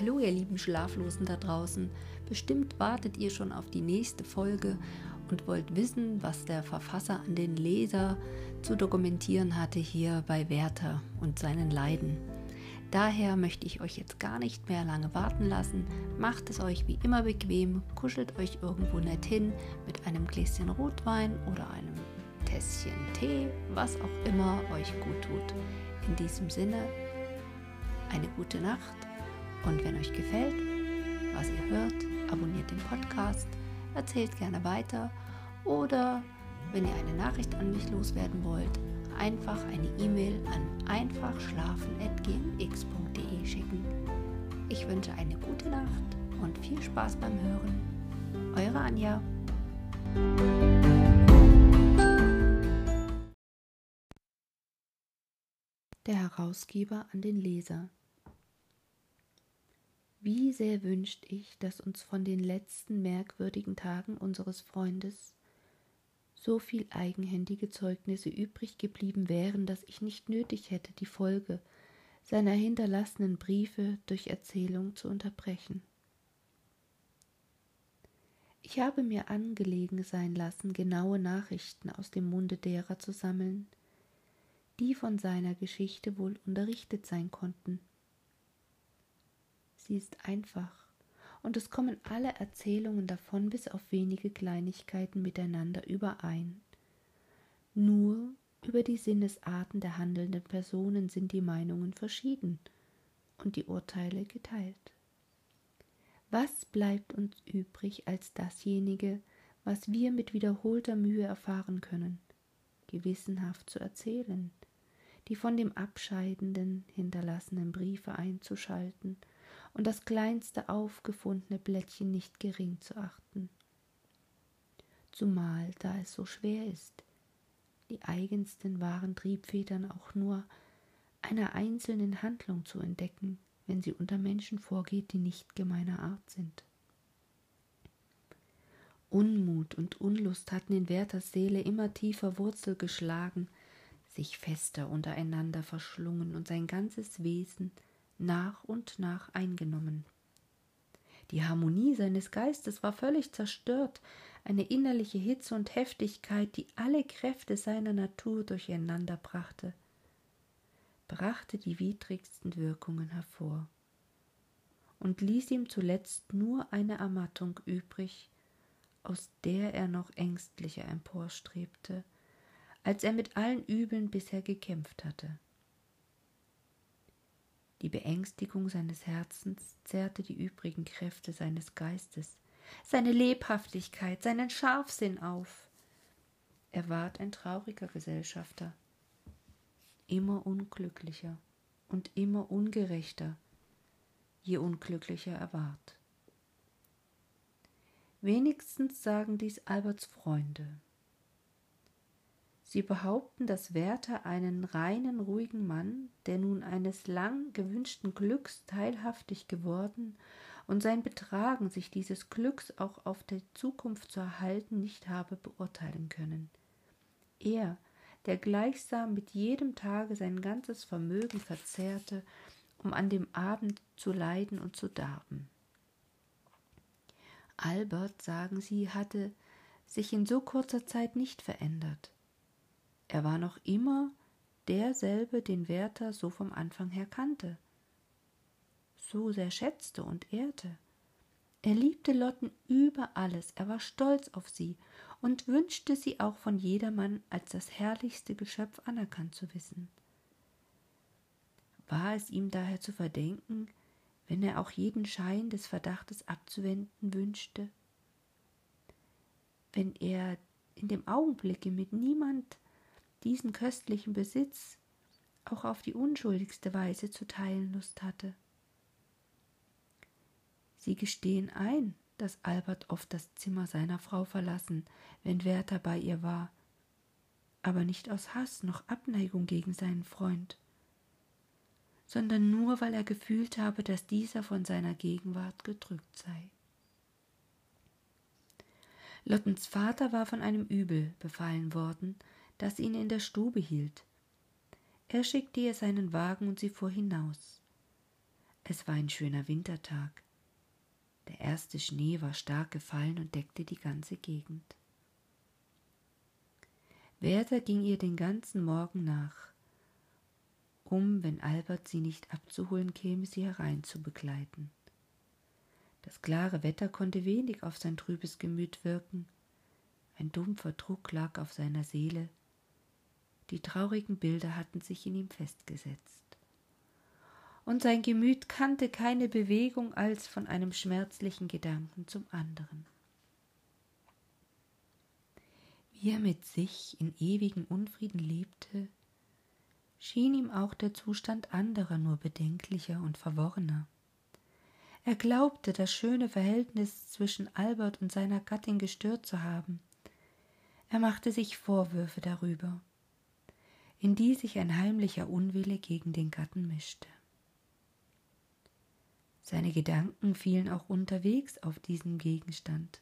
Hallo ihr lieben Schlaflosen da draußen. Bestimmt wartet ihr schon auf die nächste Folge und wollt wissen, was der Verfasser an den Leser zu dokumentieren hatte hier bei Werther und seinen Leiden. Daher möchte ich euch jetzt gar nicht mehr lange warten lassen. Macht es euch wie immer bequem, kuschelt euch irgendwo nett hin mit einem Gläschen Rotwein oder einem Tässchen Tee, was auch immer euch gut tut. In diesem Sinne, eine gute Nacht und wenn euch gefällt, was ihr hört, abonniert den Podcast, erzählt gerne weiter oder wenn ihr eine Nachricht an mich loswerden wollt, einfach eine E-Mail an einfachschlafen.gmx.de schicken. Ich wünsche eine gute Nacht und viel Spaß beim Hören. Eure Anja. Der Herausgeber an den Leser. Wie sehr wünscht ich, dass uns von den letzten merkwürdigen Tagen unseres Freundes so viel eigenhändige Zeugnisse übrig geblieben wären, dass ich nicht nötig hätte, die Folge seiner hinterlassenen Briefe durch Erzählung zu unterbrechen. Ich habe mir angelegen sein lassen, genaue Nachrichten aus dem Munde derer zu sammeln, die von seiner Geschichte wohl unterrichtet sein konnten Sie ist einfach, und es kommen alle Erzählungen davon bis auf wenige Kleinigkeiten miteinander überein. Nur über die Sinnesarten der handelnden Personen sind die Meinungen verschieden und die Urteile geteilt. Was bleibt uns übrig als dasjenige, was wir mit wiederholter Mühe erfahren können, gewissenhaft zu erzählen, die von dem Abscheidenden hinterlassenen Briefe einzuschalten und das kleinste aufgefundene Blättchen nicht gering zu achten. Zumal, da es so schwer ist, die eigensten wahren Triebfedern auch nur einer einzelnen Handlung zu entdecken, wenn sie unter Menschen vorgeht, die nicht gemeiner Art sind. Unmut und Unlust hatten in Werthers Seele immer tiefer Wurzel geschlagen, sich fester untereinander verschlungen und sein ganzes Wesen nach und nach eingenommen. Die Harmonie seines Geistes war völlig zerstört, eine innerliche Hitze und Heftigkeit, die alle Kräfte seiner Natur durcheinander brachte, brachte die widrigsten Wirkungen hervor und ließ ihm zuletzt nur eine Ermattung übrig, aus der er noch ängstlicher emporstrebte, als er mit allen Übeln bisher gekämpft hatte. Die Beängstigung seines Herzens zerrte die übrigen Kräfte seines Geistes, seine Lebhaftigkeit, seinen Scharfsinn auf. Er ward ein trauriger Gesellschafter, immer unglücklicher und immer ungerechter, je unglücklicher er ward. Wenigstens sagen dies Alberts Freunde. Sie behaupten, dass Werther einen reinen, ruhigen Mann, der nun eines lang gewünschten Glücks teilhaftig geworden und sein Betragen, sich dieses Glücks auch auf der Zukunft zu erhalten, nicht habe beurteilen können. Er, der gleichsam mit jedem Tage sein ganzes Vermögen verzehrte, um an dem Abend zu leiden und zu darben. Albert, sagen sie, hatte sich in so kurzer Zeit nicht verändert. Er war noch immer derselbe, den Werther so vom Anfang her kannte, so sehr schätzte und ehrte. Er liebte Lotten über alles, er war stolz auf sie und wünschte sie auch von jedermann als das herrlichste Geschöpf anerkannt zu wissen. War es ihm daher zu verdenken, wenn er auch jeden Schein des Verdachtes abzuwenden wünschte? Wenn er in dem Augenblicke mit niemand diesen köstlichen Besitz auch auf die unschuldigste Weise zu teilen Lust hatte. Sie gestehen ein, dass Albert oft das Zimmer seiner Frau verlassen, wenn Werther bei ihr war, aber nicht aus Hass noch Abneigung gegen seinen Freund, sondern nur weil er gefühlt habe, dass dieser von seiner Gegenwart gedrückt sei. Lottens Vater war von einem Übel befallen worden, das ihn in der Stube hielt. Er schickte ihr seinen Wagen und sie fuhr hinaus. Es war ein schöner Wintertag. Der erste Schnee war stark gefallen und deckte die ganze Gegend. Werther ging ihr den ganzen Morgen nach, um, wenn Albert sie nicht abzuholen käme, sie herein zu begleiten. Das klare Wetter konnte wenig auf sein trübes Gemüt wirken, ein dumpfer Druck lag auf seiner Seele, die traurigen Bilder hatten sich in ihm festgesetzt. Und sein Gemüt kannte keine Bewegung als von einem schmerzlichen Gedanken zum anderen. Wie er mit sich in ewigen Unfrieden lebte, schien ihm auch der Zustand anderer nur bedenklicher und verworrener. Er glaubte, das schöne Verhältnis zwischen Albert und seiner Gattin gestört zu haben. Er machte sich Vorwürfe darüber in die sich ein heimlicher Unwille gegen den Gatten mischte. Seine Gedanken fielen auch unterwegs auf diesen Gegenstand.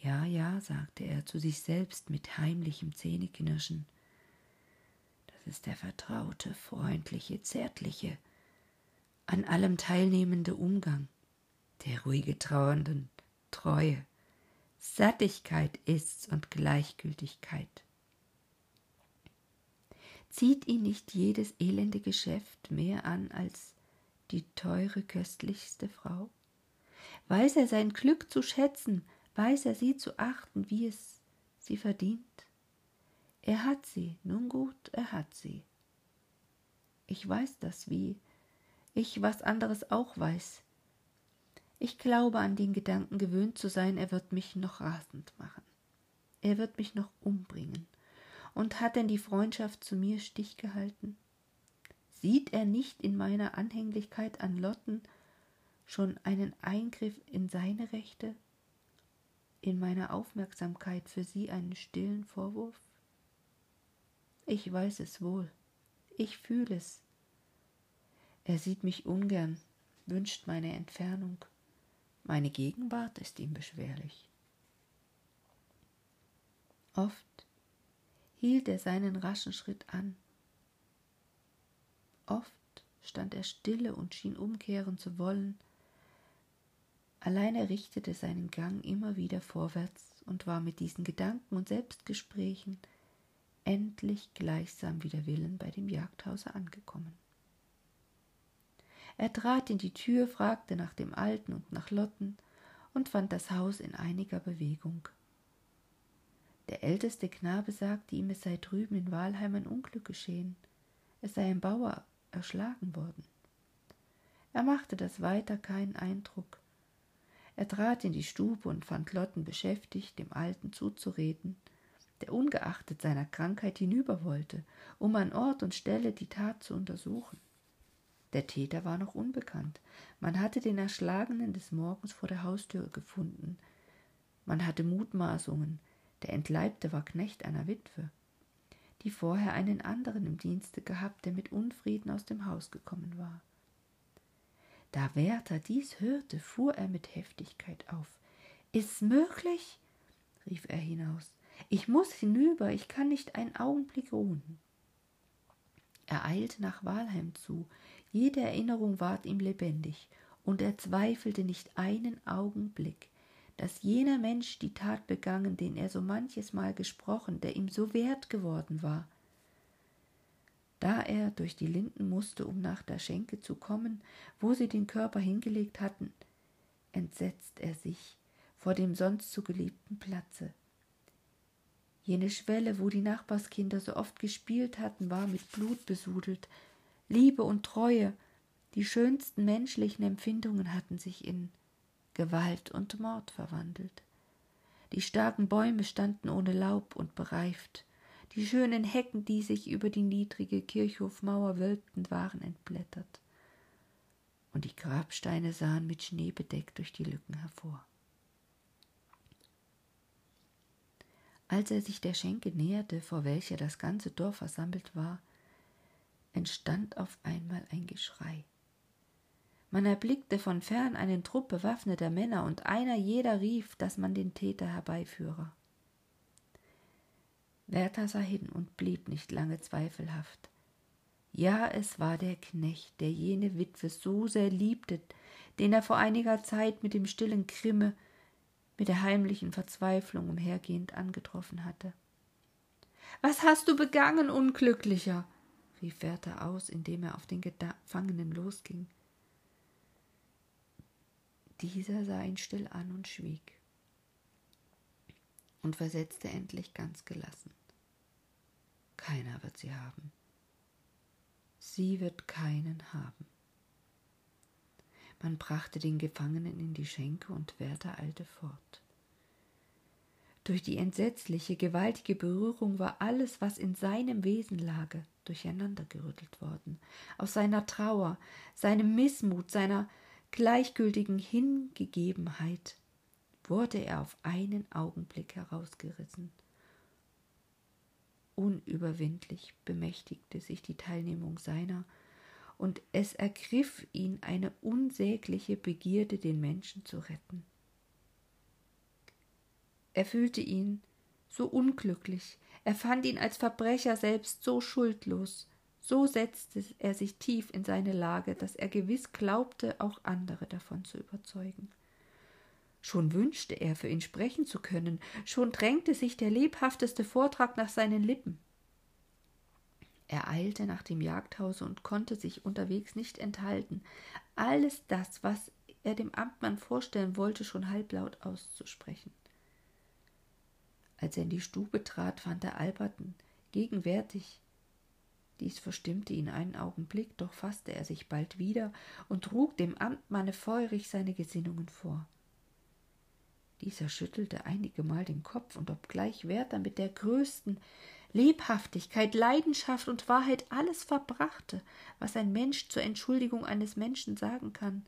Ja, ja, sagte er zu sich selbst mit heimlichem Zähneknirschen. Das ist der vertraute, freundliche, zärtliche, an allem teilnehmende Umgang, der ruhige Trauernden, Treue. Sattigkeit ist's und Gleichgültigkeit. Zieht ihn nicht jedes elende Geschäft mehr an als die teure, köstlichste Frau? Weiß er sein Glück zu schätzen, weiß er sie zu achten, wie es sie verdient? Er hat sie, nun gut, er hat sie. Ich weiß das, wie ich was anderes auch weiß. Ich glaube an den Gedanken gewöhnt zu sein, er wird mich noch rasend machen. Er wird mich noch umbringen. Und hat denn die Freundschaft zu mir Stich gehalten? Sieht er nicht in meiner Anhänglichkeit an Lotten schon einen Eingriff in seine Rechte? In meiner Aufmerksamkeit für sie einen stillen Vorwurf? Ich weiß es wohl, ich fühle es. Er sieht mich ungern, wünscht meine Entfernung. Meine Gegenwart ist ihm beschwerlich. Oft hielt er seinen raschen Schritt an. Oft stand er stille und schien umkehren zu wollen, allein er richtete seinen Gang immer wieder vorwärts und war mit diesen Gedanken und Selbstgesprächen endlich gleichsam wider Willen bei dem Jagdhause angekommen. Er trat in die Tür, fragte nach dem Alten und nach Lotten und fand das Haus in einiger Bewegung. Der älteste Knabe sagte ihm, es sei drüben in Walheim ein Unglück geschehen. Es sei ein Bauer erschlagen worden. Er machte das weiter keinen Eindruck. Er trat in die Stube und fand Lotten beschäftigt, dem Alten zuzureden, der ungeachtet seiner Krankheit hinüber wollte, um an Ort und Stelle die Tat zu untersuchen. Der Täter war noch unbekannt. Man hatte den Erschlagenen des Morgens vor der Haustür gefunden. Man hatte Mutmaßungen, der Entleibte war Knecht einer Witwe, die vorher einen anderen im Dienste gehabt, der mit Unfrieden aus dem Haus gekommen war. Da Werther dies hörte, fuhr er mit Heftigkeit auf. Ist's möglich? rief er hinaus. Ich muss hinüber, ich kann nicht einen Augenblick ruhen. Er eilte nach Walheim zu, jede Erinnerung ward ihm lebendig, und er zweifelte nicht einen Augenblick, dass jener Mensch die Tat begangen, den er so manches Mal gesprochen, der ihm so wert geworden war. Da er durch die Linden musste, um nach der Schenke zu kommen, wo sie den Körper hingelegt hatten, entsetzt er sich vor dem sonst so geliebten Platze. Jene Schwelle, wo die Nachbarskinder so oft gespielt hatten, war mit Blut besudelt. Liebe und Treue, die schönsten menschlichen Empfindungen hatten sich in Gewalt und Mord verwandelt. Die starken Bäume standen ohne Laub und bereift, die schönen Hecken, die sich über die niedrige Kirchhofmauer wölbten, waren entblättert, und die Grabsteine sahen mit Schnee bedeckt durch die Lücken hervor. Als er sich der Schenke näherte, vor welcher das ganze Dorf versammelt war, entstand auf einmal ein Geschrei. Man erblickte von fern einen Trupp bewaffneter Männer, und einer jeder rief, dass man den Täter herbeiführe. Werther sah hin und blieb nicht lange zweifelhaft. Ja, es war der Knecht, der jene Witwe so sehr liebte, den er vor einiger Zeit mit dem stillen Grimme, mit der heimlichen Verzweiflung umhergehend angetroffen hatte. Was hast du begangen, Unglücklicher? rief Werther aus, indem er auf den Gefangenen losging. Dieser sah ihn still an und schwieg und versetzte endlich ganz gelassen. Keiner wird sie haben. Sie wird keinen haben. Man brachte den Gefangenen in die Schenke und Werther eilte fort. Durch die entsetzliche, gewaltige Berührung war alles, was in seinem Wesen lag, durcheinandergerüttelt worden. Aus seiner Trauer, seinem Mißmut, seiner gleichgültigen Hingegebenheit wurde er auf einen Augenblick herausgerissen. Unüberwindlich bemächtigte sich die Teilnehmung seiner, und es ergriff ihn eine unsägliche Begierde, den Menschen zu retten. Er fühlte ihn so unglücklich, er fand ihn als Verbrecher selbst so schuldlos, so setzte er sich tief in seine Lage, dass er gewiss glaubte, auch andere davon zu überzeugen. Schon wünschte er, für ihn sprechen zu können, schon drängte sich der lebhafteste Vortrag nach seinen Lippen. Er eilte nach dem Jagdhause und konnte sich unterwegs nicht enthalten, alles das, was er dem Amtmann vorstellen wollte, schon halblaut auszusprechen. Als er in die Stube trat, fand er Alberten gegenwärtig. Dies verstimmte ihn einen Augenblick, doch fasste er sich bald wieder und trug dem Amtmanne feurig seine Gesinnungen vor. Dieser schüttelte einigemal den Kopf, und obgleich Werther mit der größten Lebhaftigkeit, Leidenschaft und Wahrheit alles verbrachte, was ein Mensch zur Entschuldigung eines Menschen sagen kann,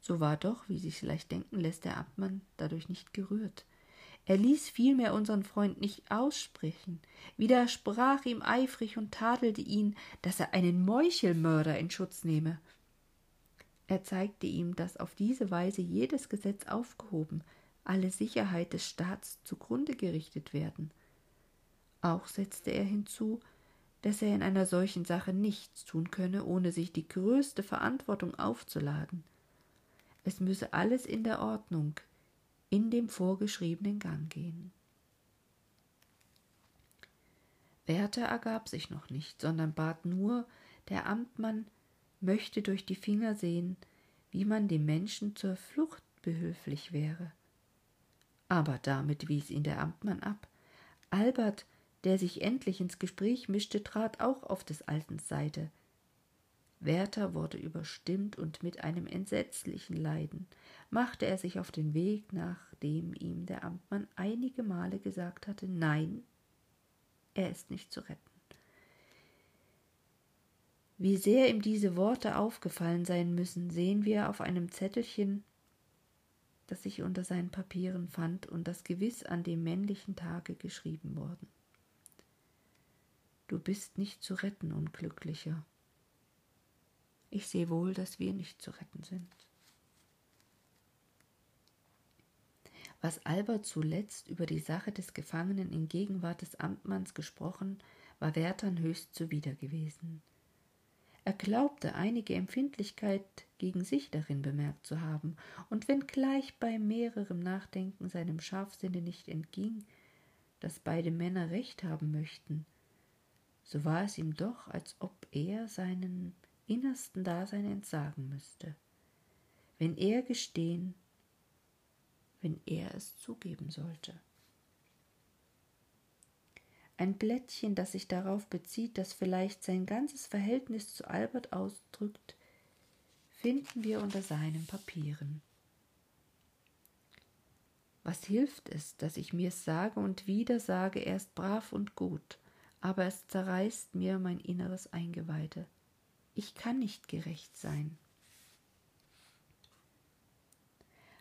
so war doch, wie sich leicht denken lässt, der Amtmann dadurch nicht gerührt. Er ließ vielmehr unseren Freund nicht aussprechen, widersprach ihm eifrig und tadelte ihn, dass er einen Meuchelmörder in Schutz nehme. Er zeigte ihm, dass auf diese Weise jedes Gesetz aufgehoben, alle Sicherheit des Staats zugrunde gerichtet werden. Auch setzte er hinzu, dass er in einer solchen Sache nichts tun könne, ohne sich die größte Verantwortung aufzuladen. Es müsse alles in der Ordnung, in dem vorgeschriebenen Gang gehen. Werther ergab sich noch nicht, sondern bat nur, der Amtmann möchte durch die Finger sehen, wie man dem Menschen zur Flucht behülflich wäre. Aber damit wies ihn der Amtmann ab. Albert, der sich endlich ins Gespräch mischte, trat auch auf des Alten Seite. Werther wurde überstimmt und mit einem entsetzlichen Leiden machte er sich auf den Weg, nachdem ihm der Amtmann einige Male gesagt hatte, nein, er ist nicht zu retten. Wie sehr ihm diese Worte aufgefallen sein müssen, sehen wir auf einem Zettelchen, das sich unter seinen Papieren fand und das gewiss an dem männlichen Tage geschrieben worden. Du bist nicht zu retten, Unglücklicher. Ich sehe wohl, dass wir nicht zu retten sind. Was Albert zuletzt über die Sache des Gefangenen in Gegenwart des Amtmanns gesprochen, war Werthern höchst zuwider gewesen. Er glaubte einige Empfindlichkeit gegen sich darin bemerkt zu haben, und wenngleich bei mehrerem Nachdenken seinem Scharfsinne nicht entging, dass beide Männer recht haben möchten, so war es ihm doch, als ob er seinen innersten Dasein entsagen müsste, wenn er gestehen, wenn er es zugeben sollte ein Blättchen, das sich darauf bezieht, das vielleicht sein ganzes Verhältnis zu Albert ausdrückt, finden wir unter seinen Papieren. Was hilft es, dass ich mir's sage und wieder sage, er ist brav und gut, aber es zerreißt mir mein inneres Eingeweide. Ich kann nicht gerecht sein.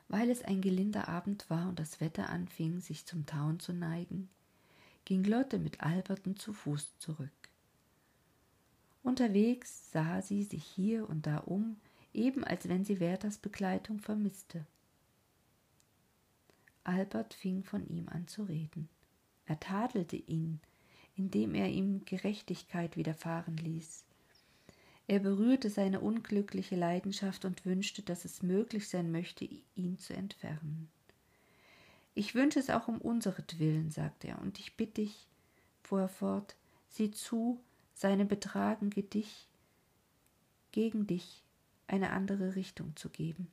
Weil es ein gelinder Abend war und das Wetter anfing, sich zum Tauen zu neigen, ging Lotte mit Alberten zu Fuß zurück. Unterwegs sah sie sich hier und da um, eben als wenn sie Werthers Begleitung vermisste. Albert fing von ihm an zu reden. Er tadelte ihn, indem er ihm Gerechtigkeit widerfahren ließ. Er berührte seine unglückliche Leidenschaft und wünschte, dass es möglich sein möchte, ihn zu entfernen. Ich wünsche es auch um unseretwillen, sagte er, und ich bitte dich, fuhr er fort, sieh zu, seine Betragen dich, gegen dich eine andere Richtung zu geben,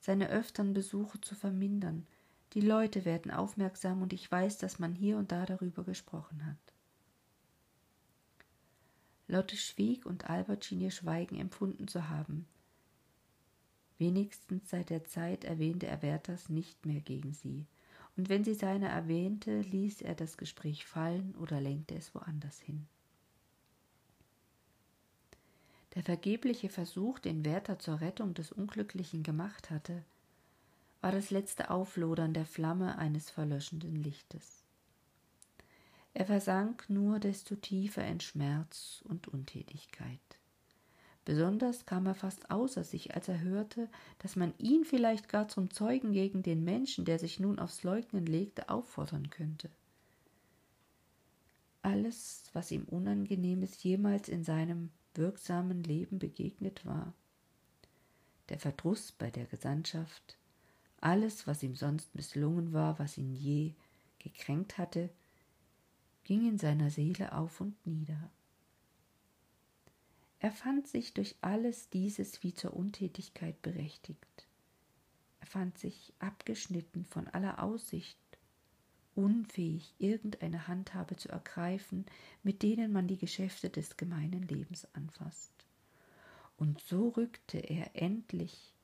seine öfteren Besuche zu vermindern. Die Leute werden aufmerksam und ich weiß, dass man hier und da darüber gesprochen hat. Lotte schwieg und Albert schien ihr Schweigen empfunden zu haben. Wenigstens seit der Zeit erwähnte er Werthers nicht mehr gegen sie, und wenn sie seine erwähnte, ließ er das Gespräch fallen oder lenkte es woanders hin. Der vergebliche Versuch, den Werther zur Rettung des Unglücklichen gemacht hatte, war das letzte Auflodern der Flamme eines verlöschenden Lichtes. Er versank nur desto tiefer in Schmerz und Untätigkeit. Besonders kam er fast außer sich, als er hörte, dass man ihn vielleicht gar zum Zeugen gegen den Menschen, der sich nun aufs Leugnen legte, auffordern könnte. Alles, was ihm Unangenehmes jemals in seinem wirksamen Leben begegnet war, der Verdruss bei der Gesandtschaft, alles, was ihm sonst misslungen war, was ihn je gekränkt hatte, ging in seiner Seele auf und nieder. Er fand sich durch alles dieses wie zur Untätigkeit berechtigt. Er fand sich abgeschnitten von aller Aussicht, unfähig, irgendeine Handhabe zu ergreifen, mit denen man die Geschäfte des gemeinen Lebens anfasst. Und so rückte er endlich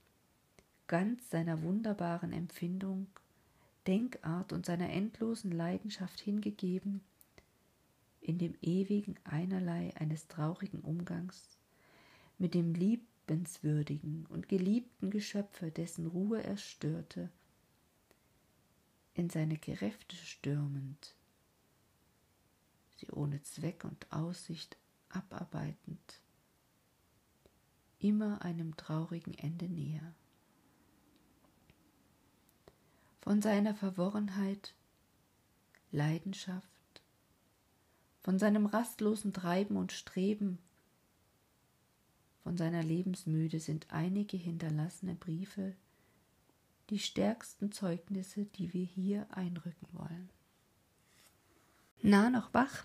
ganz seiner wunderbaren Empfindung, Denkart und seiner endlosen Leidenschaft hingegeben, in dem ewigen Einerlei eines traurigen Umgangs mit dem liebenswürdigen und geliebten Geschöpfe, dessen Ruhe er störte, in seine Kräfte stürmend, sie ohne Zweck und Aussicht abarbeitend, immer einem traurigen Ende näher. Von seiner Verworrenheit, Leidenschaft, von seinem rastlosen Treiben und Streben, von seiner Lebensmüde sind einige hinterlassene Briefe die stärksten Zeugnisse, die wir hier einrücken wollen. Na, noch wach?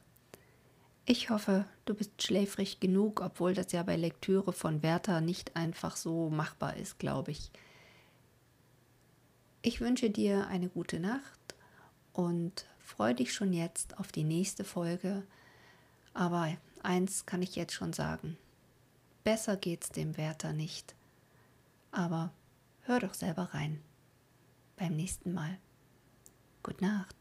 Ich hoffe, du bist schläfrig genug, obwohl das ja bei Lektüre von Werther nicht einfach so machbar ist, glaube ich. Ich wünsche dir eine gute Nacht und freue dich schon jetzt auf die nächste Folge. Aber eins kann ich jetzt schon sagen. Besser geht's dem Wärter nicht. Aber hör doch selber rein. Beim nächsten Mal. Gute Nacht.